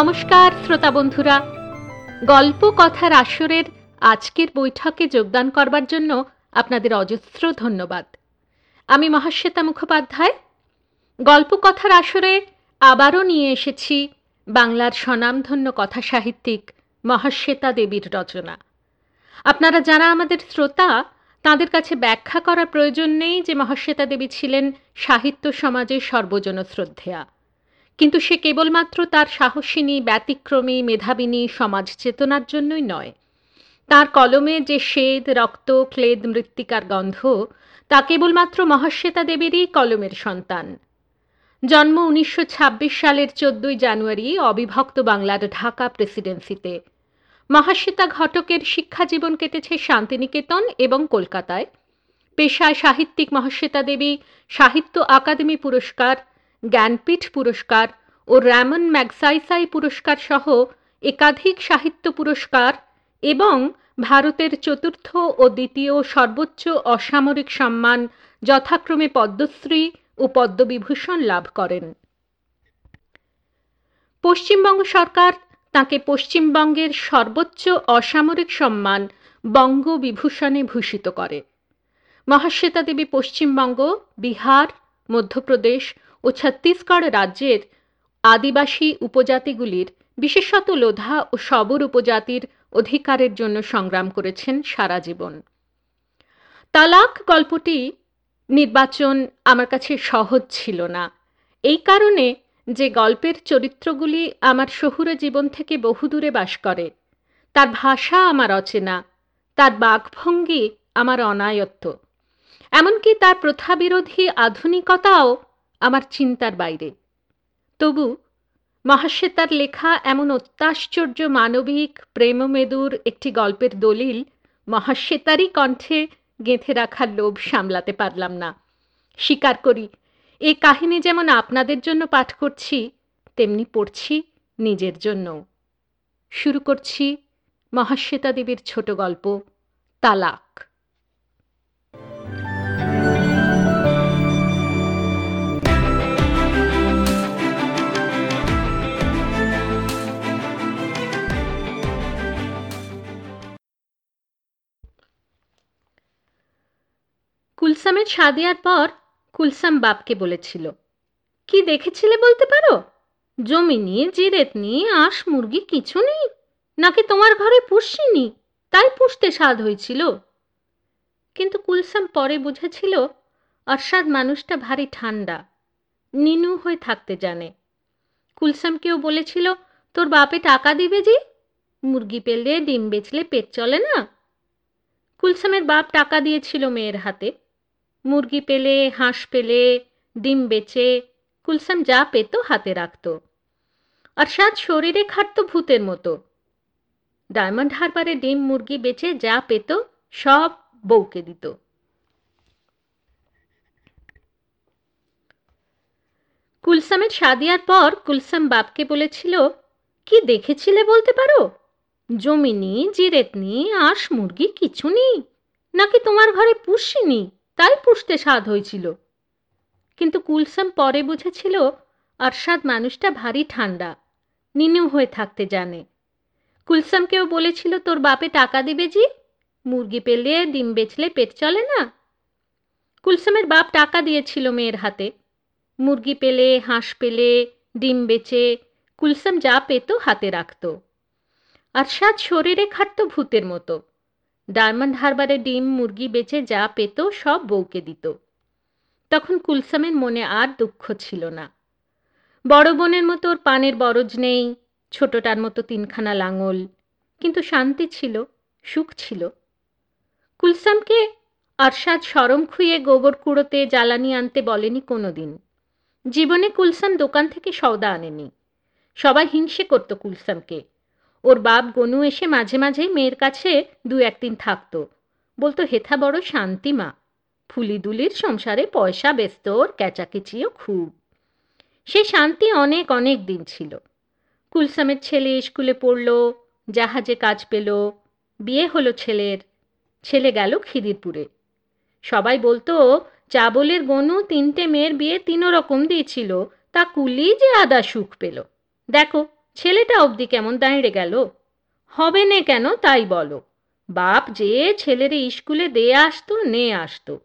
নমস্কার, শ্রোতা বন্ধুরা। গল্প কথার আসরের আজকের বৈঠকে যোগদান করবার জন্য আপনাদের অজস্র ধন্যবাদ। আমি মহাশ্বেতা মুখোপাধ্যায়। গল্প কথার আসরে আবারও নিয়ে এসেছি বাংলার স্বনামধন্য কথা সাহিত্যিক মহাশ্বেতা দেবীর রচনা। আপনারা যারা আমাদের শ্রোতা, তাদের কাছে ব্যাখ্যা করার প্রয়োজন নেই যে মহাশ্বেতা দেবী ছিলেন সাহিত্য সমাজের সর্বজন শ্রদ্ধেয়া। কিন্তু সে কেবলমাত্র তার সাহসিনী, ব্যতিক্রমী, মেধাবিনী সমাজ চেতনার জন্যই নয়। তার কলমে যে শ্বেদ রক্ত, ক্লেদ, মৃত্তিকার গন্ধ, তা কেবলমাত্র মহাশ্বেতা দেবীরই কলমের সন্তান। জন্ম উনিশশো ছাব্বিশ সালের চোদ্দই জানুয়ারি, অবিভক্ত বাংলার ঢাকা প্রেসিডেন্সিতে। মহাশ্বেতা ঘটকের শিক্ষা জীবন কেটেছে শান্তিনিকেতন এবং কলকাতায়। পেশায় সাহিত্যিক মহাশ্বেতা দেবী, সাহিত্য আকাদেমি পুরস্কার জ্ঞানপীঠ পুরস্কার ও র্যামন ম্যাগসাইসাই পুরস্কার সহ একাধিক সাহিত্য পুরস্কার এবং ভারতের চতুর্থ ও দ্বিতীয় সর্বোচ্চ অসামরিক সম্মান যথাক্রমে পদ্মশ্রী ও পদ্মবিভূষণ লাভ করেন। পশ্চিমবঙ্গ সরকার তাকে পশ্চিমবঙ্গের সর্বোচ্চ অসামরিক সম্মান বঙ্গবিভূষণে ভূষিত করে। মহাশ্বেতা দেবী পশ্চিমবঙ্গ, বিহার, মধ্যপ্রদেশ ও ছত্তিশগড় রাজ্যের আদিবাসী উপজাতিগুলির, বিশেষত লোধা ও সবর উপজাতির অধিকারের জন্য সংগ্রাম করেছেন সারা জীবন। তালাক গল্পটি নির্বাচন আমার কাছে সহজ ছিল না। এই কারণে যে গল্পের চরিত্রগুলি আমার শহুরে জীবন থেকে বহুদূরে বাস করে, তার ভাষা আমার অচেনা, তার বাকভঙ্গি আমার অনায়ত্ত। এমনকি তার প্রথাবিরোধী আধুনিকতাও আমার চিন্তার বাইরে। তবু মহাশ্বেতার লেখা এমন অত্যাশ্চর্য মানবিক, প্রেমমেদুর একটি গল্পের দলিল মহাশ্বেতারই কণ্ঠে গেঁথে রাখার লোভ সামলাতে পারলাম না। স্বীকার করি, এ কাহিনী যেমন আপনাদের জন্য পাঠ করছি, তেমনি পড়ছি নিজের জন্য শুরু করছি মহাশ্বেতা দেবীর ছোট গল্প, তালাক। কুলসামের সাদিয়ার পর কুলসাম বাপকে বলেছিল, কি দেখেছিলে বলতে পারো? জমি জমিনি জিরেতনি আঁশ, মুরগি কিছু নেই। নাকি তোমার ঘরে পুষিনি তাই পুষতে স্বাদ হয়েছিল। কিন্তু কুলসাম পরে বুঝেছিল অর্ষাদ মানুষটা ভারী ঠান্ডা, নিনু হয়ে থাকতে জানে। কুলসামকেও বলেছিল, তোর বাপে টাকা দিবে যে? মুরগি পেলে, ডিম বেচলে পেট চলে না? কুলসামের বাপ টাকা দিয়েছিল মেয়ের হাতে। মুরগি পেলে, হাঁস পেলে, ডিম বেচে, কুলসাম যা পেত হাতে রাখত। আর সাত শরীরে খাটত ভূতের মতো। ডায়মন্ড হারবারে ডিম, মুরগি বেচে যা পেত সব বউকে দিত। কুলসামের সাদিয়ার পর কুলসাম বাপকে বলেছিল, কি দেখেছিলে বলতে পারো? জমিনি জিরেতনি আঁশ মুরগি কিছু নেই, নাকি তোমার ঘরে পুষিনি তাই পুষতে স্বাদ হয়েছিল। কিন্তু কুলসাম পরে বুঝেছিল, আরশাদ মানুষটা ভারী ঠান্ডা, নিনু হয়ে থাকতে জানে। কুলসামকেও বলেছিল, তোর বাপে টাকা দিবে জি? মুরগি পেলে, ডিম বেচলে পেট চলে না? কুলসামের বাপ টাকা দিয়েছিল মেয়ের হাতে। মুরগি পেলে, হাঁস পেলে, ডিম বেচে, কুলসাম যা পেত হাতে রাখত। আর সাত শরীরে খাটত ভূতের মতো। ডায়মন্ড হারবারে ডিম, মুরগি বেচে যা পেত, সব বউকে দিত। তখন কুলসামের মনে আর দুঃখ ছিল না। বড় বোনের মতো ওর পানের বরজ নেই, ছোটটার মতো তিনখানা লাঙল, কিন্তু শান্তি ছিল, সুখ ছিল। কুলসামকে আরশাদ সরম খুইয়ে গোবর কুড়োতে জ্বালানি আনতে বলেনি কোনো দিন জীবনে কুলসাম দোকান থেকে সওদা আনেনি। সবাই হিংসে করত কুলসামকে। ওর বাপ গনু এসে মাঝে মাঝেই মেয়ের কাছে দু একদিন থাকত। বলতো, হেথা বড় শান্তি মা। ফুলিদুলির সংসারে পয়সা ব্যস্ত, ওর ক্যাচাকেচিও খুব। সে শান্তি অনেক অনেক দিন ছিল। কুলসামের ছেলে স্কুলে পড়ল, জাহাজে কাজ পেল, বিয়ে হলো ছেলের, ছেলে গেল খিদিরপুরে। সবাই বলতো, চাবলের গনু তিনটে মেয়ের বিয়ে তিন রকম দিয়েছিল, তা কুলি যে আদা সুখ পেল। দেখো ছেলেটা অবধি কেমন দাঁড়িয়ে গেল? হবে নে কেন তাই বলো। বাপ যে ছেলেরে স্কুলে দিয়ে আসতো, নে আসতো।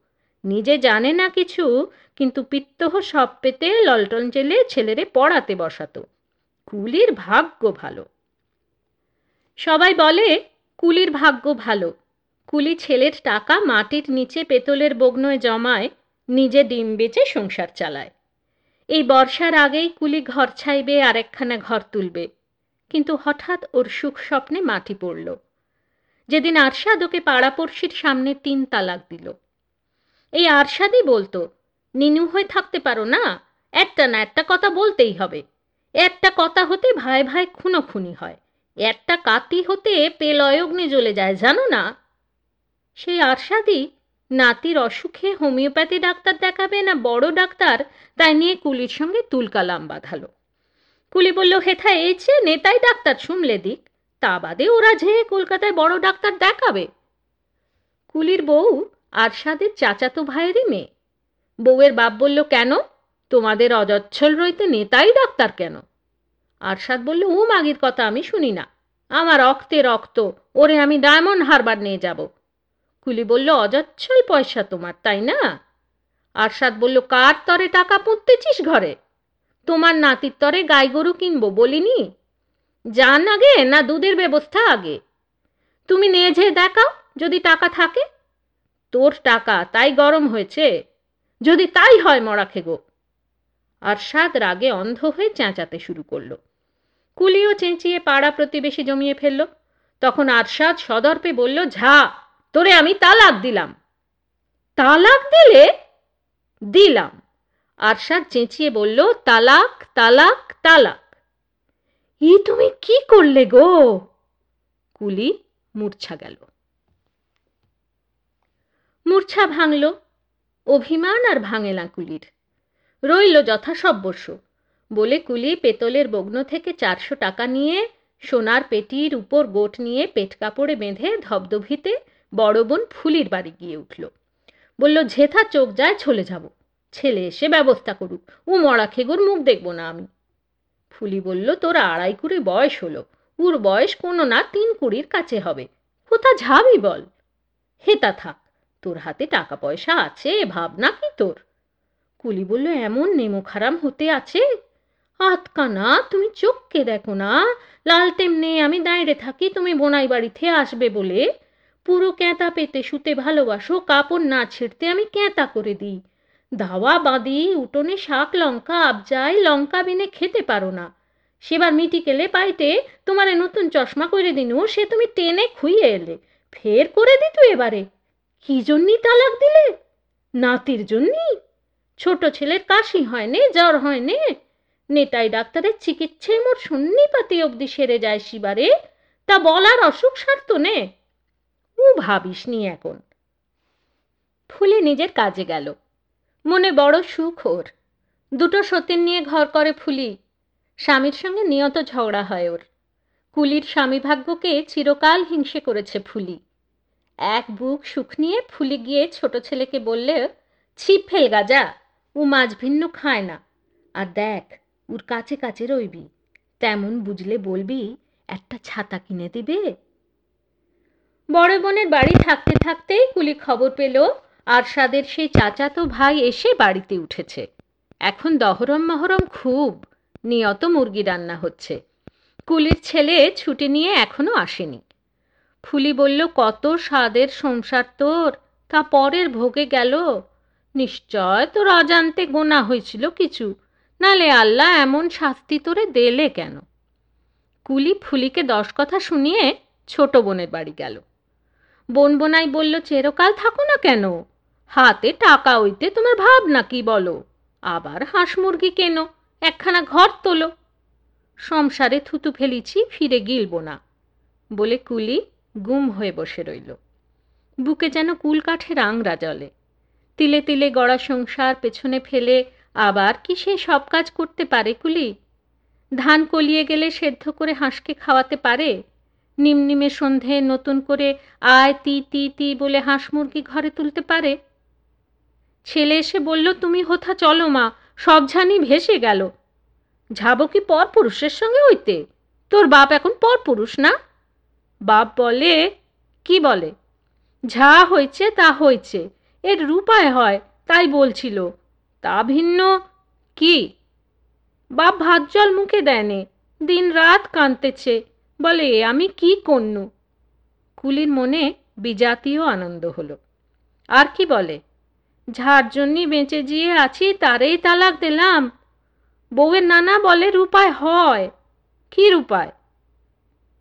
নিজে জানে না কিছু, কিন্তু পিত্তহ সব পেতে ললটন জেলে ছেলেরে পড়াতে বসাতো। কুলির ভাগ্য ভালো। সবাই বলে, কুলির ভাগ্য ভালো। কুলি ছেলের টাকা মাটির নিচে পেতলের বগ্নয় জমায়, নিজে ডিম বেচে সংসার চালায়। এই বর্ষার আগেই কুলি ঘর ছাইবে, আর একখানা ঘর তুলবে। কিন্তু হঠাৎ ওর সুখ স্বপ্নে মাটি পড়ল। যেদিন আরশাদ ওকে পাড়াপড়শির সামনে তিন তালাক দিল। এই আরশাদই বলতো, নিনু হয়ে থাকতে পারো না, একটা না একটা কথা বলতেই হবে। একটা কথা হতে ভাই ভাই খুনো খুনি হয়, একটা কাতি হতে পেল অগ্নি জ্বলে যায়, জানো না? সেই আরশাদি নাতির অসুখে হোমিওপ্যাথি ডাক্তার দেখাবে না বড় ডাক্তার? তাই নিয়ে কুলির সঙ্গে তুলকালাম বাঁধালো। কুলি বলল হেথা এই এইছে নেতাই ডাক্তার শুনলে দিক। তা বাদে ওরা যে কলকাতায় বড় ডাক্তার দেখাবে? কুলির বউ, আরশাদের চাচাতো ভাইয়েরই মেয়ে। বউয়ের বাপ বলল, কেন? তোমাদের অজচ্ছল রইতে নেতাই ডাক্তার কেন? আরশাদ বলল, ও মাগির কথা আমি শুনি না। আমার রক্তে রক্ত, ওরে আমি ডায়মন্ড হারবার নিয়ে যাব। কুলি বলল, অজচ্ছল পয়সা তোমার, তাই না? আরশাদ বলল, কার তরে টাকা পুঁততেছিস ঘরে? তোমার নাতির তরে গাই গরু কিনবো বলিনি? যান আগে না দুধের ব্যবস্থা আগে? তুমি নিয়ে যেয়ে দেখাও যদি টাকা থাকে? তোর টাকা, তাই গরম হয়েছে। যদি তাই হয় মরা খেগো। আরশাদ রাগে অন্ধ হয়ে চেঁচাতে শুরু করল। কুলিও চেঁচিয়ে পাড়া প্রতিবেশী জমিয়ে ফেলল। তখন আরশাদ সদর্পে বলল ঝা তোরে আমি তালাক দিলাম। তালাক দিলে? দিলাম। আরশাদ চেঁচিয়ে বলল, তালাক তালাক তালাক। ই তুমি কি করলে গো? কুলি মূর্ছা গেল। মূর্ছা ভাঙল। অভিমান আর ভাঙে না কুলির। রইল যথাসব্যস্য। বলে কুলি পেতলের বগ্ন থেকে চারশো টাকা নিয়ে সোনার পেটির উপর গোট নিয়ে পেট কাপড়ে বেঁধে ধবধবিতে বড় বোন ফুলির বাড়ি গিয়ে উঠল। বলল, ঝেথা, চোখ যায়, চলে যাব। ছেলে এসে ব্যবস্থা করুক। ও মরা খেগুর, মুখ দেখব না আমি। ফুলি বলল, তোর আড়াই কুড়ি বয়স হলো। উর বয়স কোনো না, তিন কুড়ির কাছে হবে। কোথা যাবি বল? হেতা থাক। তোর হাতে টাকা পয়সা আছে, ভাবনা কি তোর? কুলি বলল, এমন নেমো খারাম হতে আছে? আতকা না তুমি চোখকে দেখো না। লাল তেমনে আমি দাঁড়িয়ে থাকি, তুমি বোনাই বাড়িতে আসবে বলে। পুরো ক্যাঁতা পেতে শুতে ভালোবাসো, কাপড় না ছিঁড়তে আমি ক্যাঁতা করে দিই। দাওয়া বাঁধি উঠোনে শাক, লঙ্কা, আবজাই, লঙ্কা বিনে খেতে পারো না। সেবার মিটি কেলে পাইতে তোমারে নতুন চশমা করে দিনু, সে তুমি টেনে খুইয়ে এলে। ফের করে দিত এবারে। কি জন্যই তালাক দিলে? নাতির জন্যই? ছোট ছেলের কাশি হয় নে, জ্বর হয় নে। নেটাই ডাক্তারের চিকিৎসায় মোর সন্নিপাতি অবধি সেরে যায় শিবারে। তা বলার অসুখ সারত নে। ভাবিস নি এখন। ফুলে নিজের কাজে গেল। মনে বড় সুখ ওর। দুটো সতীন নিয়ে ঘর করে ফুলি। স্বামীর সঙ্গে নিয়ত ঝগড়া হয় ওর। কুলির স্বামী ভাগ্যকে চিরকাল হিংসে করেছে ফুলি। এক বুক সুখ নিয়ে ফুলি গিয়ে ছোট ছেলেকে বললে ছিপ ফেল গাজা ও মাছ ভিন্ন খায় না। আর দেখ, ওর কাছে কাছে রইবি। তেমন বুঝলে বলবি, একটা ছাতা কিনে দিবে বড় বোনের বাড়ি থাকতে থাকতেই কুলি খবর পেল, আরশাদের সেই চাচাতো ভাই এসে বাড়িতে উঠেছে। এখন দহরম মহরম খুব, নিয়ত মুরগি রান্না হচ্ছে। কুলির ছেলে ছুটি নিয়ে এখনও আসেনি। ফুলি বলল, কত স্বাদের সংসার তোর, তা পরের ভোগে গেল। নিশ্চয় তোর অজান্তে গোনা হয়েছিল কিছু, নালে আল্লাহ এমন শাস্তি তোরে দেলে কেন? কুলি ফুলিকে দশ কথা শুনিয়ে ছোট বোনের বাড়ি গেল। বোন বোনাই বলল, চেরকাল থাকো না কেন? হাতে টাকা ওইতে তোমার ভাবনা কি বলো? আবার হাঁস মুরগি কেন? একখানা ঘর তোলো। সংসারে থুতু ফেলিছি, ফিরে গিলব না বলে কুলি গুম হয়ে বসে রইল। বুকে যেন কুলকাঠের আংরা জলে। তিলে তিলে গড়া সংসার পেছনে ফেলে আবার কি সে সব কাজ করতে পারে কুলি? ধান কলিয়ে গেলে সেদ্ধ করে হাঁসকে খাওয়াতে পারে? নিমনিমে সন্ধে নতুন করে আয় তি তি তি বলে হাঁস মুরগি ঘরে তুলতে পারে। ছেলে এসে বলল, তুমি হোথা চলো মা, সব ঝানি ভেসে গেল। যাব কি পর পুরুষের সঙ্গে হইতে? তোর বাপ এখন পর পুরুষ না? বাপ বলে, কি বলে? যা হয়েছে তা হয়েছে এর রূপায় হয়, তাই বলছিল। তা ভিন্ন, কি? বাপ ভাত জল মুখে দেয়নে দিন রাত কাঁদতেছে। বলে, আমি কি কন্যু? কুলির মনে বিজাতীয় আনন্দ হলো। আর কি বলে যার জন্যই বেঁচে জিয়ে আছি, তারেই তালাক দিলাম। বউয়ের নানা বলে রূপায় হয়। কি রূপায়?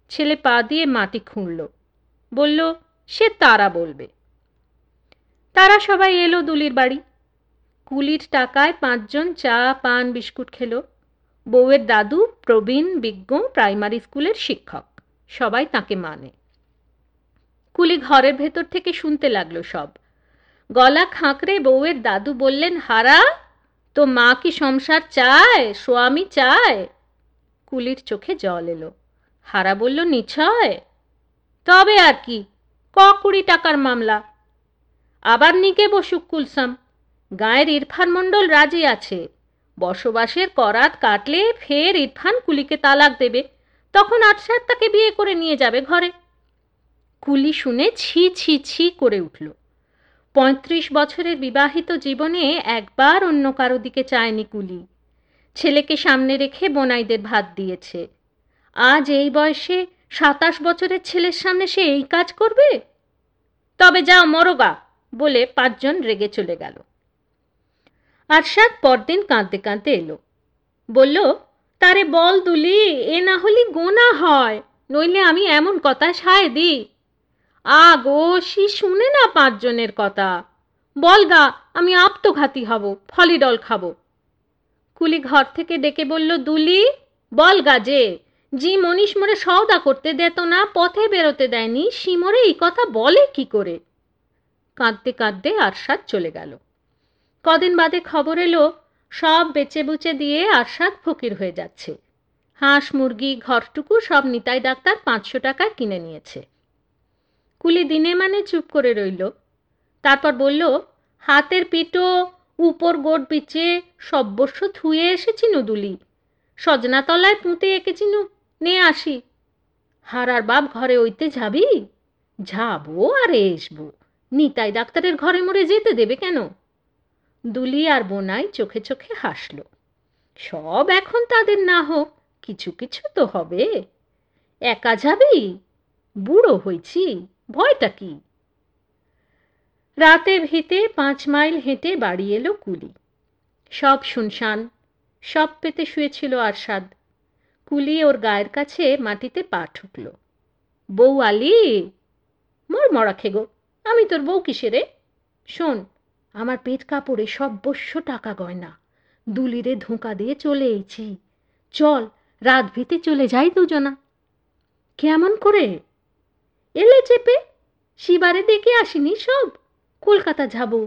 ছেলে পা দিয়ে মাটি খুঁড়ল। বলল, সে তারা বলবে। তারা সবাই এলো দুলির বাড়ি। কুলির টাকায় পাঁচজন চা, পান, বিস্কুট খেলো। বউয়ের দাদু, প্রবীণ, বিজ্ঞ, প্রাইমারি স্কুলের শিক্ষক। সবাই তাকে মানে। কুলি ঘরের ভেতর থেকে শুনতে লাগল সব। গলা খাঁকড়ে বউয়ের দাদু বললেন, হারা তো মা কি সংসার চায়? স্বামী চায়? কুলির চোখে জল এলো। হারা বলল, নিছয়। তবে আর কি, ক কুড়ি টাকার মামলা? আবার নিকে বসুক কুলসাম। গায়ের ইরফান মণ্ডল রাজি আছে। বসবাসের করাত কাটলে ফের ইরফান কুলিকে তালাক দেবে। তখন আটসার তাকে বিয়ে করে নিয়ে যাবে ঘরে। কুলি শুনে ছি ছি ছি করে উঠল। পঁয়ত্রিশ বছরের বিবাহিত জীবনে একবার অন্য কারও দিকে চায়নি কুলি। ছেলেকে সামনে রেখে বোনাইদের ভাত দিয়েছে। আজ এই বয়সে সাতাশ বছরের ছেলের সামনে সে এই কাজ করবে? তবে যাও মরগা বলে পাঁচজন রেগে চলে গেল। আরশাদ পরদিন কাঁদতে কাঁদতে এলো। বলল, তারে বল দুলি, এ না হলে গোনা হয়, নইলে আমি এমন কথা সায় দিই। আ গো সি শুনে না পাঁচজনের কথা। বল গা, আমি আপ্তঘাতী হব, ফলিডল খাব। কুলি ঘর থেকে ডেকে বলল, দুলি, বল গা যে, জি মনীষ মোরে সওদা করতে দেত না, পথে বেরোতে দেয়নি সিমরে এই কথা বলে কি করে? কাঁদতে কাঁদতে আরশাদ চলে গেল। কদিন বাদে খবর এলো, সব বেচে বুচে দিয়ে আরশাদ ফকির হয়ে যাচ্ছে। হাঁস, মুরগি, ঘরটুকু সব নিতাই ডাক্তার পাঁচশো টাকা কিনে নিয়েছে। কুলি দিনে মানে চুপ করে রইল। তারপর বলল, হাতের পিটো উপর গোট বিচে সব্যস্য থুয়ে এসেছি নুদুলি সজনাতলায় পুঁতে এঁকেছিনু নে আসি। হারার বাপ ঘরে ওইতে যাবি? যাব আর এসবো। নিতাই ডাক্তারের ঘরে মরে যেতে দেবে কেন? দুলি আর বোনাই চোখে চোখে হাসল। সব এখন তাদের না হোক, কিছু কিছু তো হবে। একা যাবি? বুড়ো হয়েছি, ভয়টা কি? রাতে ভিতে পাঁচ মাইল হেঁটে বাড়ি এলো কুলি। সব শুনশান, সব পেতে শুয়েছিল আরশাদ। কুলি ওর গায়ের কাছে মাটিতে পা ঠুকল। বউ আলি, মোর মরা খেগো, আমি তোর বউ কিসেরে শোন আমার পেট কাপড়ে সব বস্য টাকা গয়না। দুলিরে ধোঁকা দিয়ে চলে এছি চল, রাত ভিতে চলে যাই দুজনা। কেমন করে? এলে চেপে? শিবারে দেখে আসিনি সব। কলকাতা যাব,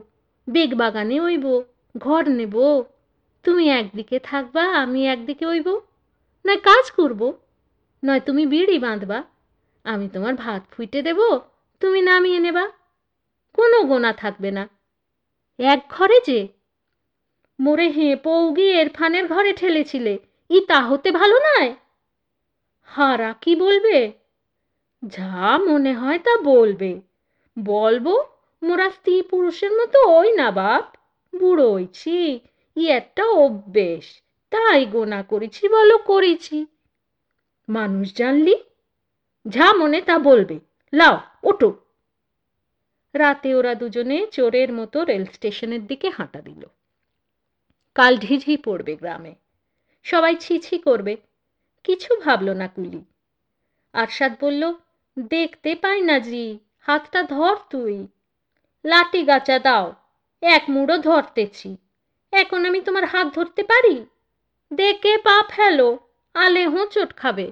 বেগ বাগানে ওইব, ঘর নেব। তুমি একদিকে থাকবা, আমি একদিকে ওইব। নয় কাজ করব, নয় তুমি বিড়ি বাঁধবা। আমি তোমার ভাত ফুইটে দেব, তুমি নামিয়ে নেবা। কোনো গোনা থাকবে না। এক ঘরে যে? মোরে হেঁ পৌগি এরফানের ঘরে ঠেলেছিলে, ই তা হতে ভালো নয়? হারা কি বলবে? যা মনে হয় তা বলবে। বলব, মোরা স্ত্রী পুরুষের মতো ওই না বাপ। বুড়ো ই একটা অভ্যেস। তাই গোনা করেছি, বলো করেছি। মানুষ জানলি? যা মনে তা বলবে। লাও ওটো রাতে ওরা দুজনে চোরের মতো রেল স্টেশনের দিকে হাঁটা দিল। কাল ঢিঝি পড়বে গ্রামে। সবাই ছিছি করবে। কিছু ভাবল না কুলি। আরশাদ বলল, দেখতে পাই না জি, হাতটা ধর তুই। লাঠি গাছা দাও, এক মুড়ো ধরতেছি। এখন আমি তোমার হাত ধরতে পারি? দেখে পা ফেলো আলে হো হোঁচট খাবে।